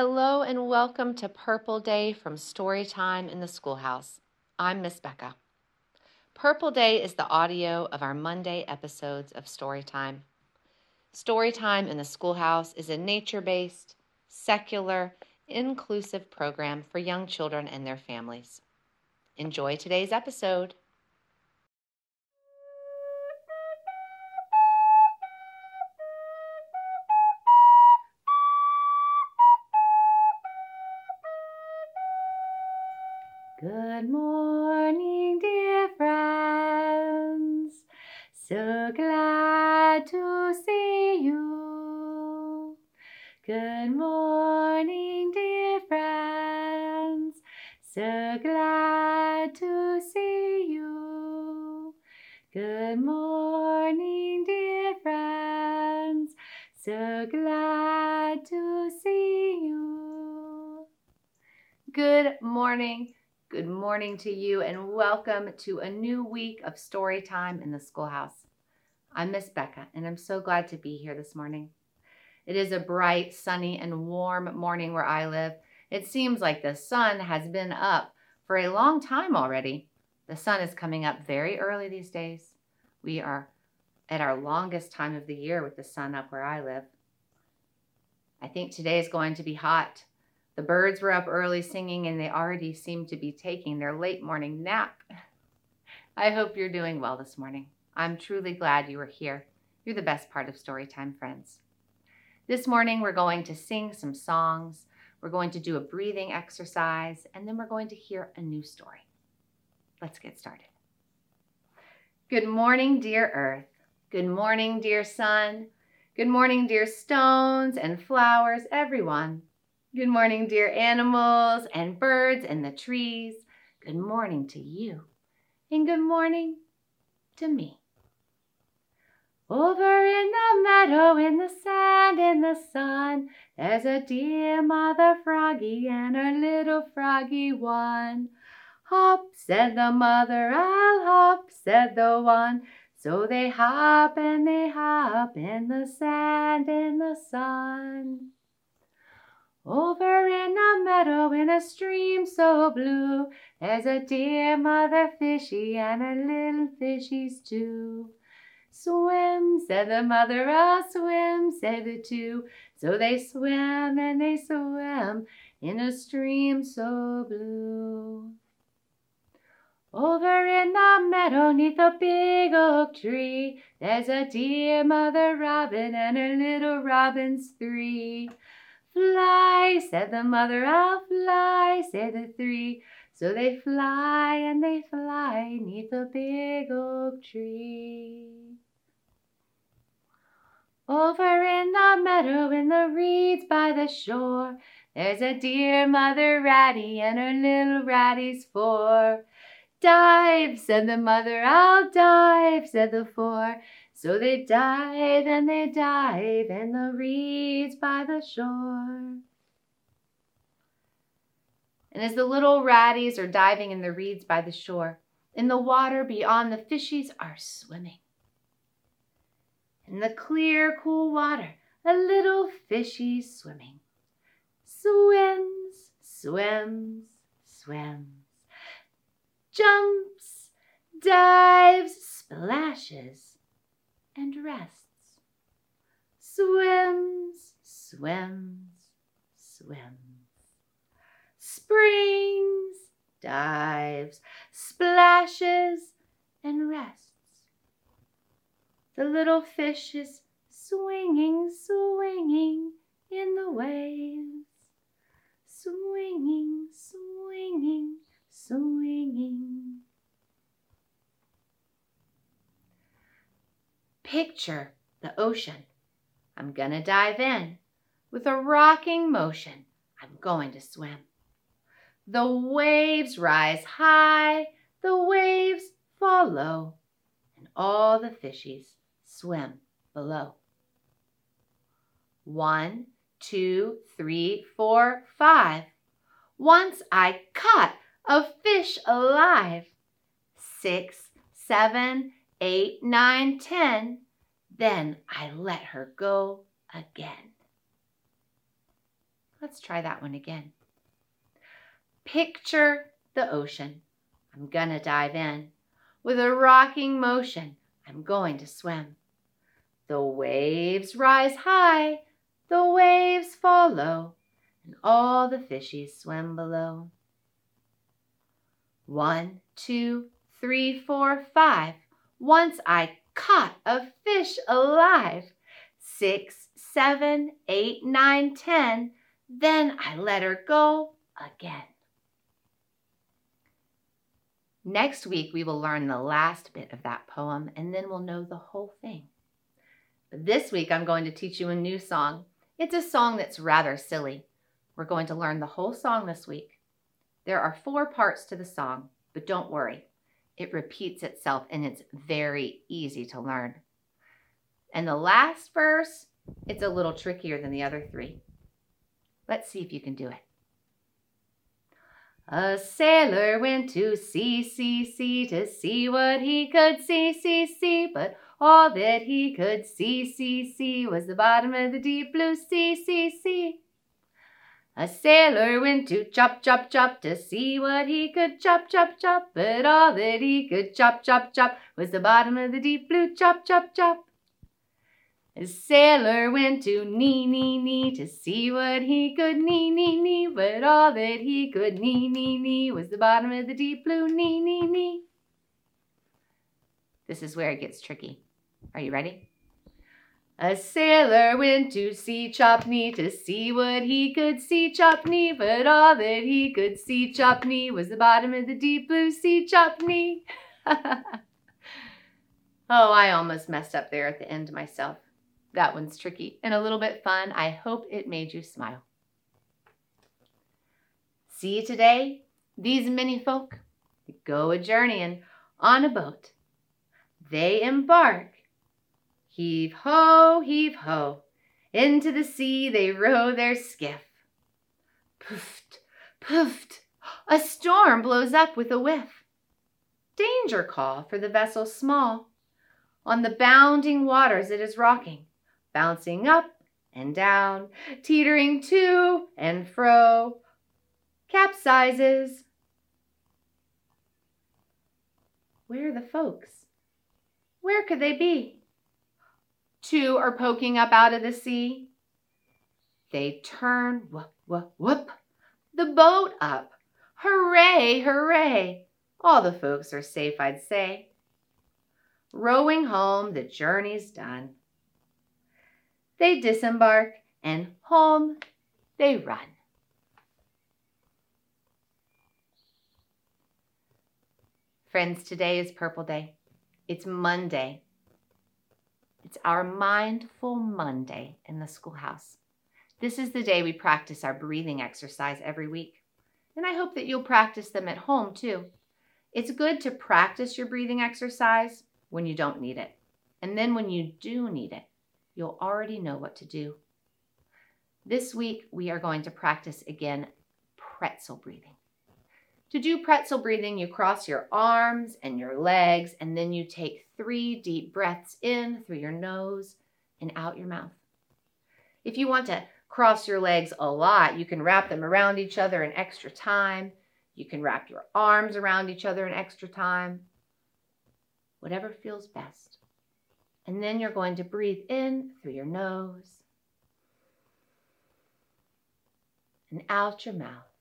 Hello and welcome to Purple Day from Storytime in the Schoolhouse. I'm Miss Becca. Purple Day is the audio of our Monday episodes of Storytime. Storytime in the Schoolhouse is a nature based, secular, inclusive program for young children and their families. Enjoy today's episode. So glad to see you. Good morning, dear friends. So glad to see you. Good morning, dear friends. So glad to see you. Good morning. Good morning to you, and welcome to a new week of story time in the schoolhouse. I'm Miss Becca, and I'm so glad to be here this morning. It is a bright, sunny, and warm morning where I live. It seems like the sun has been up for a long time already. The sun is coming up very early these days. We are at our longest time of the year with the sun up where I live. I think today is going to be hot. The birds were up early singing and they already seemed to be taking their late morning nap. I hope you're doing well this morning. I'm truly glad you are here. You're the best part of Storytime, friends. This morning, we're going to sing some songs, we're going to do a breathing exercise, and then we're going to hear a new story. Let's get started. Good morning, dear Earth. Good morning, dear Sun. Good morning, dear stones and flowers, everyone. Good morning, dear animals and birds and the trees. Good morning to you. And good morning to me. Over in the meadow, in the sand, in the sun, there's a dear mother froggy and her little froggy one. Hop, said the mother, I'll hop, said the one. So they hop and they hop in the sand, in the sun. Over in the meadow in a stream so blue, there's a dear mother fishy and her little fishies too. Swim, said the mother, I'll swim, said the two. So they swam and they swam in a stream so blue. Over in the meadow neath a big oak tree, there's a dear mother robin and her little robins three. Fly, said the mother, I'll fly, said the three. So they fly and they fly neath a big oak tree. Over in the meadow, in the reeds by the shore, there's a dear mother ratty and her little ratties four. Dive, said the mother, I'll dive, said the four. So they dive and they dive in the reeds by the shore. And as the little ratties are diving in the reeds by the shore, in the water beyond the fishies are swimming. In the clear, cool water, a little fishy swimming. Swims, swims, swims. Jumps, dives, splashes and rests. Swims, swims, swims. Springs, dives, splashes, and rests. The little fish is swinging, swinging in the waves. Swinging, swinging, swinging. Picture the ocean. I'm gonna dive in. With a rocking motion, I'm going to swim. The waves rise high, the waves fall low, and all the fishies swim below. One, two, three, four, five. Once I caught a fish alive. Six, seven, eight, nine, ten. Then I let her go again. Let's try that one again. Picture the ocean. I'm gonna dive in. With a rocking motion, I'm going to swim. The waves rise high, the waves fall low, and all the fishies swim below. One, two, three, four, five. Once I caught a fish alive. Six, seven, eight, nine, ten. Then I let her go again. Next week, we will learn the last bit of that poem and then we'll know the whole thing. But this week, I'm going to teach you a new song. It's a song that's rather silly. We're going to learn the whole song this week. There are four parts to the song, but don't worry, it repeats itself and it's very easy to learn. And the last verse, it's a little trickier than the other three. Let's see if you can do it. A sailor went to sea, sea, sea to see what he could see, see, see, but all that he could see, see, see was the bottom of the deep blue sea, sea, sea. A sailor went to chop, chop, chop to see what he could chop, chop, chop, but all that he could chop, chop, chop was the bottom of the deep blue chop, chop, chop. A sailor went to knee, knee, knee to see what he could knee, knee, knee, but all that he could knee, knee, knee was the bottom of the deep blue knee, knee, knee. This is where it gets tricky. Are you ready? A sailor went to see Chopney to see what he could see Chopney, but all that he could see Chopney was the bottom of the deep blue sea Chopney. oh, I almost messed up there at the end myself. That one's tricky and a little bit fun. I hope it made you smile. See you today, these many folk go a journeying on a boat. They embark Heave ho, heave ho, into the sea they row their skiff. Poofed, poofed, a storm blows up with a whiff. Danger call for the vessel small. On the bounding waters it is rocking, bouncing up and down, teetering to and fro, capsizes. Where are the folks? Where could they be? Two are poking up out of the sea. They turn, whoop, whoop, whoop, the boat up. Hooray, hooray! All the folks are safe, I'd say. Rowing home, the journey's done. They disembark and home they run. Friends, today is Purple Day. It's Monday, it's our Mindful Monday in the schoolhouse. This is the day we practice our breathing exercise every week. And I hope that you'll practice them at home too. It's good to practice your breathing exercise when you don't need it. And then when you do need it, you'll already know what to do. This week, we are going to practice again pretzel breathing. To do pretzel breathing, you cross your arms and your legs, and then you take three deep breaths in through your nose and out your mouth. If you want to cross your legs a lot, you can wrap them around each other an extra time. You can wrap your arms around each other an extra time. Whatever feels best. And then you're going to breathe in through your nose and out your mouth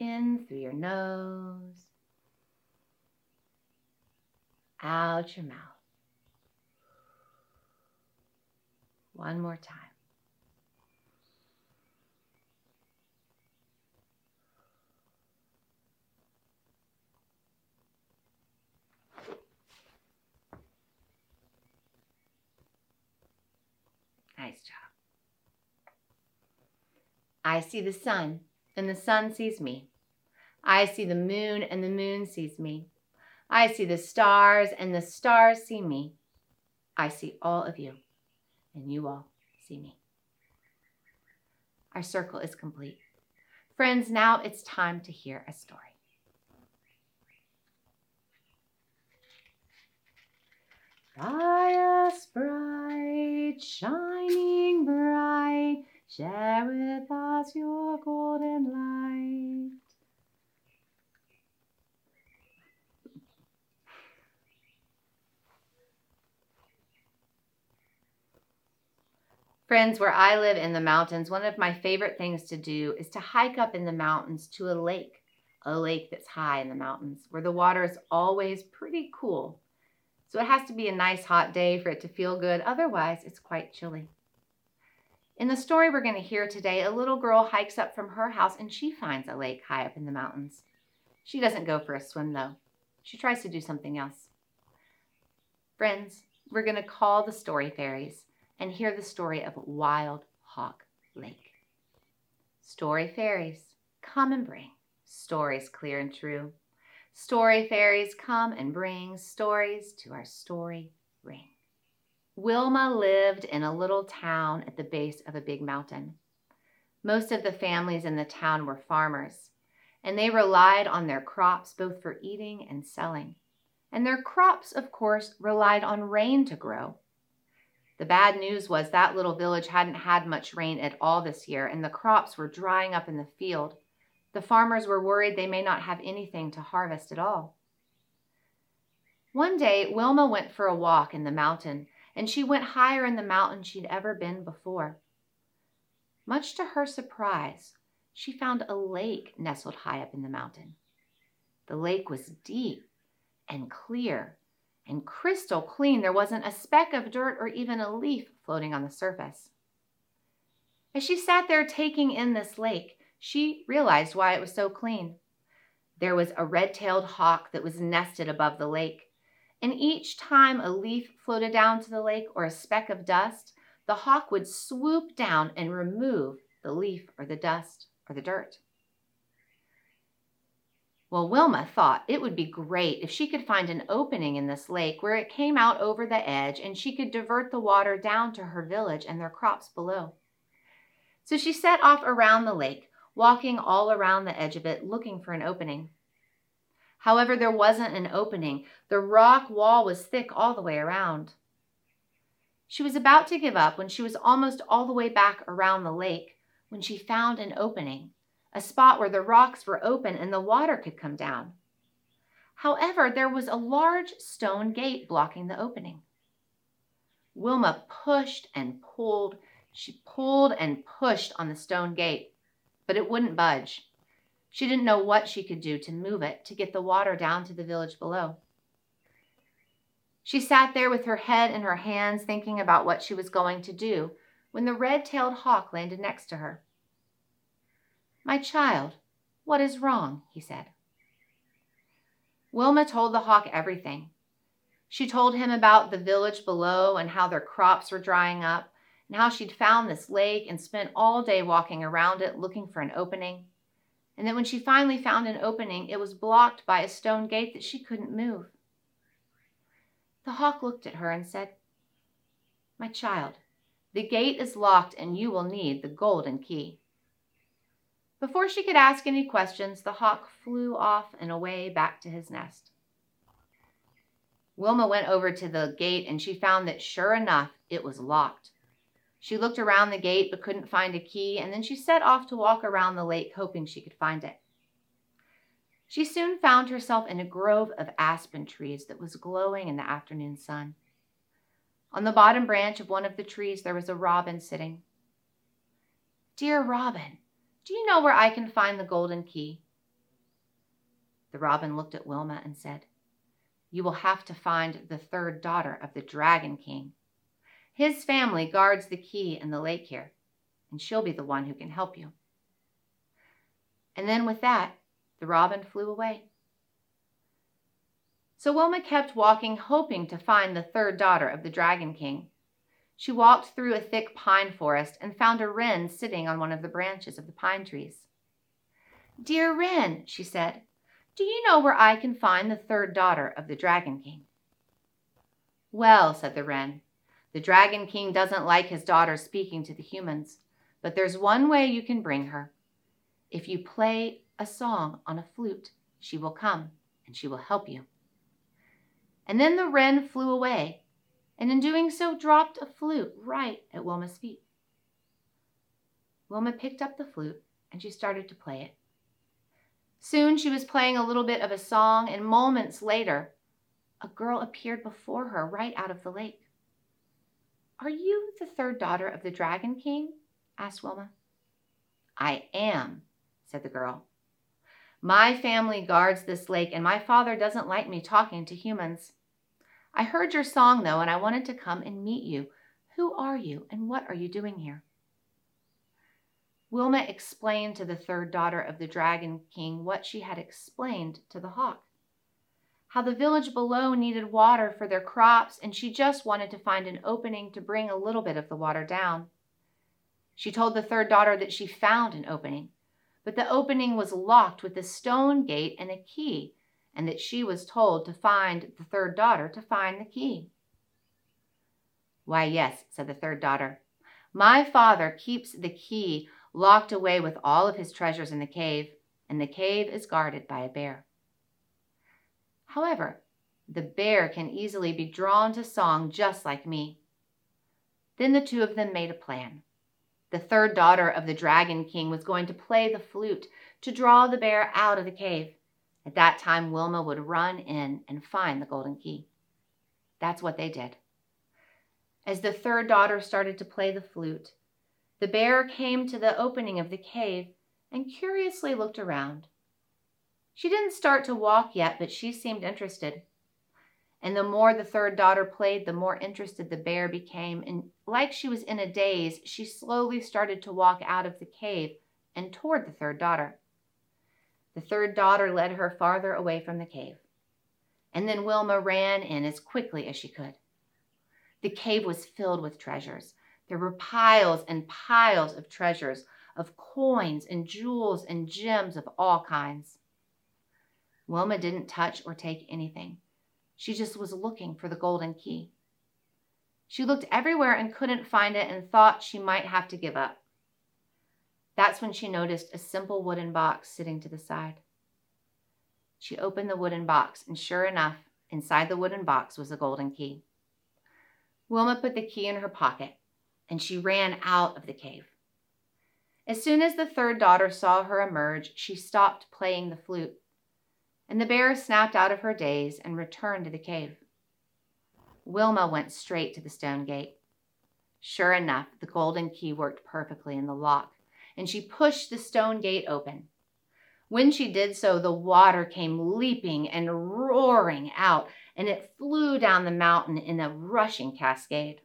in through your nose, out your mouth. One more time. Nice job. I see the sun, and the sun sees me. I see the moon, and the moon sees me. I see the stars, and the stars see me. I see all of you, and you all see me. Our circle is complete. Friends, now it's time to hear a story. Fly us bright, shining bright, share with us your golden light. Friends, where I live in the mountains, one of my favorite things to do is to hike up in the mountains to a lake, a lake that's high in the mountains, where the water is always pretty cool. So it has to be a nice hot day for it to feel good, otherwise, it's quite chilly. In the story we're going to hear today, a little girl hikes up from her house and she finds a lake high up in the mountains. She doesn't go for a swim, though. She tries to do something else. Friends, we're going to call the story fairies and hear the story of Wild Hawk Lake. Story fairies, come and bring stories clear and true. Story fairies, come and bring stories to our story ring. Wilma lived in a little town at the base of a big mountain. Most of the families in the town were farmers, and they relied on their crops both for eating and selling. And their crops, of course, relied on rain to grow. The bad news was that little village hadn't had much rain at all this year, and the crops were drying up in the field. The farmers were worried they may not have anything to harvest at all. One day, Wilma went for a walk in the mountain, and she went higher in the mountain she'd ever been before. Much to her surprise, she found a lake nestled high up in the mountain. The lake was deep and clear and crystal clean. There wasn't a speck of dirt or even a leaf floating on the surface. As she sat there taking in this lake, she realized why it was so clean. There was a red tailed hawk that was nested above the lake, and each time a leaf floated down to the lake or a speck of dust, the hawk would swoop down and remove the leaf or the dust or the dirt. Well, Wilma thought it would be great if she could find an opening in this lake where it came out over the edge and she could divert the water down to her village and their crops below. So she set off around the lake, walking all around the edge of it, looking for an opening. However, there wasn't an opening. The rock wall was thick all the way around. She was about to give up when she was almost all the way back around the lake when she found an opening a spot where the rocks were open and the water could come down. However, there was a large stone gate blocking the opening. Wilma pushed and pulled. She pulled and pushed on the stone gate, but it wouldn't budge. She didn't know what she could do to move it to get the water down to the village below. She sat there with her head in her hands, thinking about what she was going to do, when the red tailed hawk landed next to her. My child, what is wrong? he said. Wilma told the hawk everything. She told him about the village below and how their crops were drying up, and how she'd found this lake and spent all day walking around it looking for an opening. And that when she finally found an opening, it was blocked by a stone gate that she couldn't move. The hawk looked at her and said, My child, the gate is locked and you will need the golden key. Before she could ask any questions, the hawk flew off and away back to his nest. Wilma went over to the gate and she found that sure enough, it was locked. She looked around the gate but couldn't find a key, and then she set off to walk around the lake, hoping she could find it. She soon found herself in a grove of aspen trees that was glowing in the afternoon sun. On the bottom branch of one of the trees, there was a robin sitting. Dear Robin, do you know where I can find the golden key? The robin looked at Wilma and said, You will have to find the third daughter of the Dragon King. His family guards the key in the lake here, and she'll be the one who can help you. And then with that, the robin flew away. So Wilma kept walking, hoping to find the third daughter of the Dragon King. She walked through a thick pine forest and found a wren sitting on one of the branches of the pine trees. Dear wren, she said, do you know where I can find the third daughter of the Dragon King? Well, said the wren, the Dragon King doesn't like his daughter speaking to the humans, but there's one way you can bring her. If you play a song on a flute, she will come and she will help you. And then the wren flew away and in doing so dropped a flute right at Wilma's feet. Wilma picked up the flute and she started to play it. Soon she was playing a little bit of a song, and moments later, a girl appeared before her right out of the lake. Are you the third daughter of the Dragon King? asked Wilma. I am, said the girl. My family guards this lake, and my father doesn't like me talking to humans. I heard your song, though, and I wanted to come and meet you. Who are you, and what are you doing here? Wilma explained to the third daughter of the Dragon King what she had explained to the hawk how the village below needed water for their crops, and she just wanted to find an opening to bring a little bit of the water down. She told the third daughter that she found an opening, but the opening was locked with a stone gate and a key, and that she was told to find the third daughter to find the key. Why, yes, said the third daughter. My father keeps the key locked away with all of his treasures in the cave, and the cave is guarded by a bear. However, the bear can easily be drawn to song just like me. Then the two of them made a plan. The third daughter of the Dragon King was going to play the flute to draw the bear out of the cave. At that time, Wilma would run in and find the golden key. That's what they did. As the third daughter started to play the flute, the bear came to the opening of the cave and curiously looked around. She didn't start to walk yet, but she seemed interested. And the more the third daughter played, the more interested the bear became. And like she was in a daze, she slowly started to walk out of the cave and toward the third daughter. The third daughter led her farther away from the cave. And then Wilma ran in as quickly as she could. The cave was filled with treasures there were piles and piles of treasures, of coins and jewels and gems of all kinds. Wilma didn't touch or take anything. She just was looking for the golden key. She looked everywhere and couldn't find it and thought she might have to give up. That's when she noticed a simple wooden box sitting to the side. She opened the wooden box, and sure enough, inside the wooden box was a golden key. Wilma put the key in her pocket and she ran out of the cave. As soon as the third daughter saw her emerge, she stopped playing the flute, and the bear snapped out of her daze and returned to the cave. Wilma went straight to the stone gate. Sure enough, the golden key worked perfectly in the lock, and she pushed the stone gate open. When she did so, the water came leaping and roaring out, and it flew down the mountain in a rushing cascade.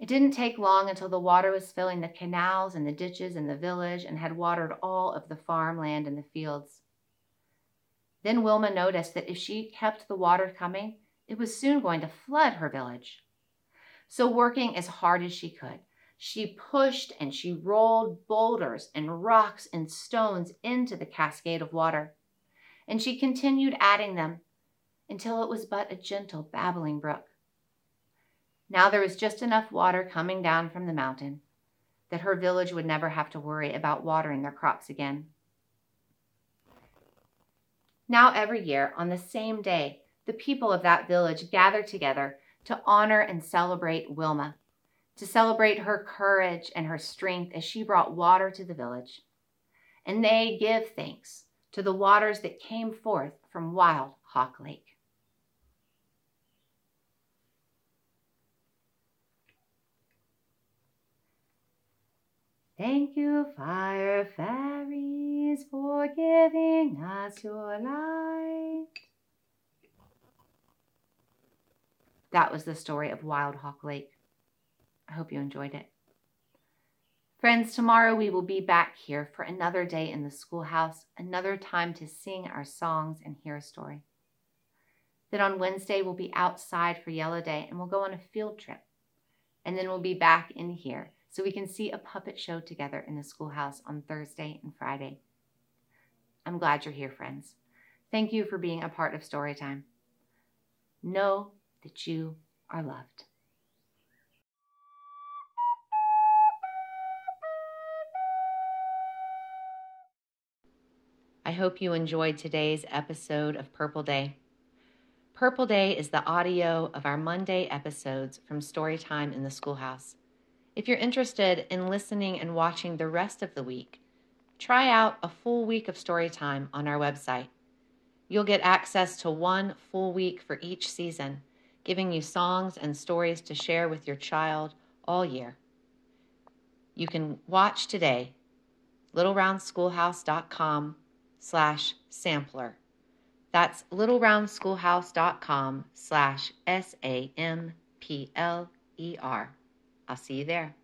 It didn't take long until the water was filling the canals and the ditches in the village and had watered all of the farmland and the fields. Then Wilma noticed that if she kept the water coming, it was soon going to flood her village. So, working as hard as she could, she pushed and she rolled boulders and rocks and stones into the cascade of water. And she continued adding them until it was but a gentle, babbling brook. Now there was just enough water coming down from the mountain that her village would never have to worry about watering their crops again. Now, every year, on the same day, the people of that village gather together to honor and celebrate Wilma, to celebrate her courage and her strength as she brought water to the village. And they give thanks to the waters that came forth from Wild Hawk Lake. Thank you, fire fairies, for giving us your light. That was the story of Wild Hawk Lake. I hope you enjoyed it. Friends, tomorrow we will be back here for another day in the schoolhouse, another time to sing our songs and hear a story. Then on Wednesday, we'll be outside for Yellow Day and we'll go on a field trip. And then we'll be back in here so we can see a puppet show together in the schoolhouse on Thursday and Friday. I'm glad you're here, friends. Thank you for being a part of Storytime. Know that you are loved. I hope you enjoyed today's episode of Purple Day. Purple Day is the audio of our Monday episodes from Storytime in the Schoolhouse. If you're interested in listening and watching the rest of the week, try out a full week of Storytime on our website. You'll get access to one full week for each season, giving you songs and stories to share with your child all year. You can watch today, littleroundschoolhouse.com slash sampler. That's littleroundschoolhouse.com slash S-A-M-P-L-E-R. I'll see you there.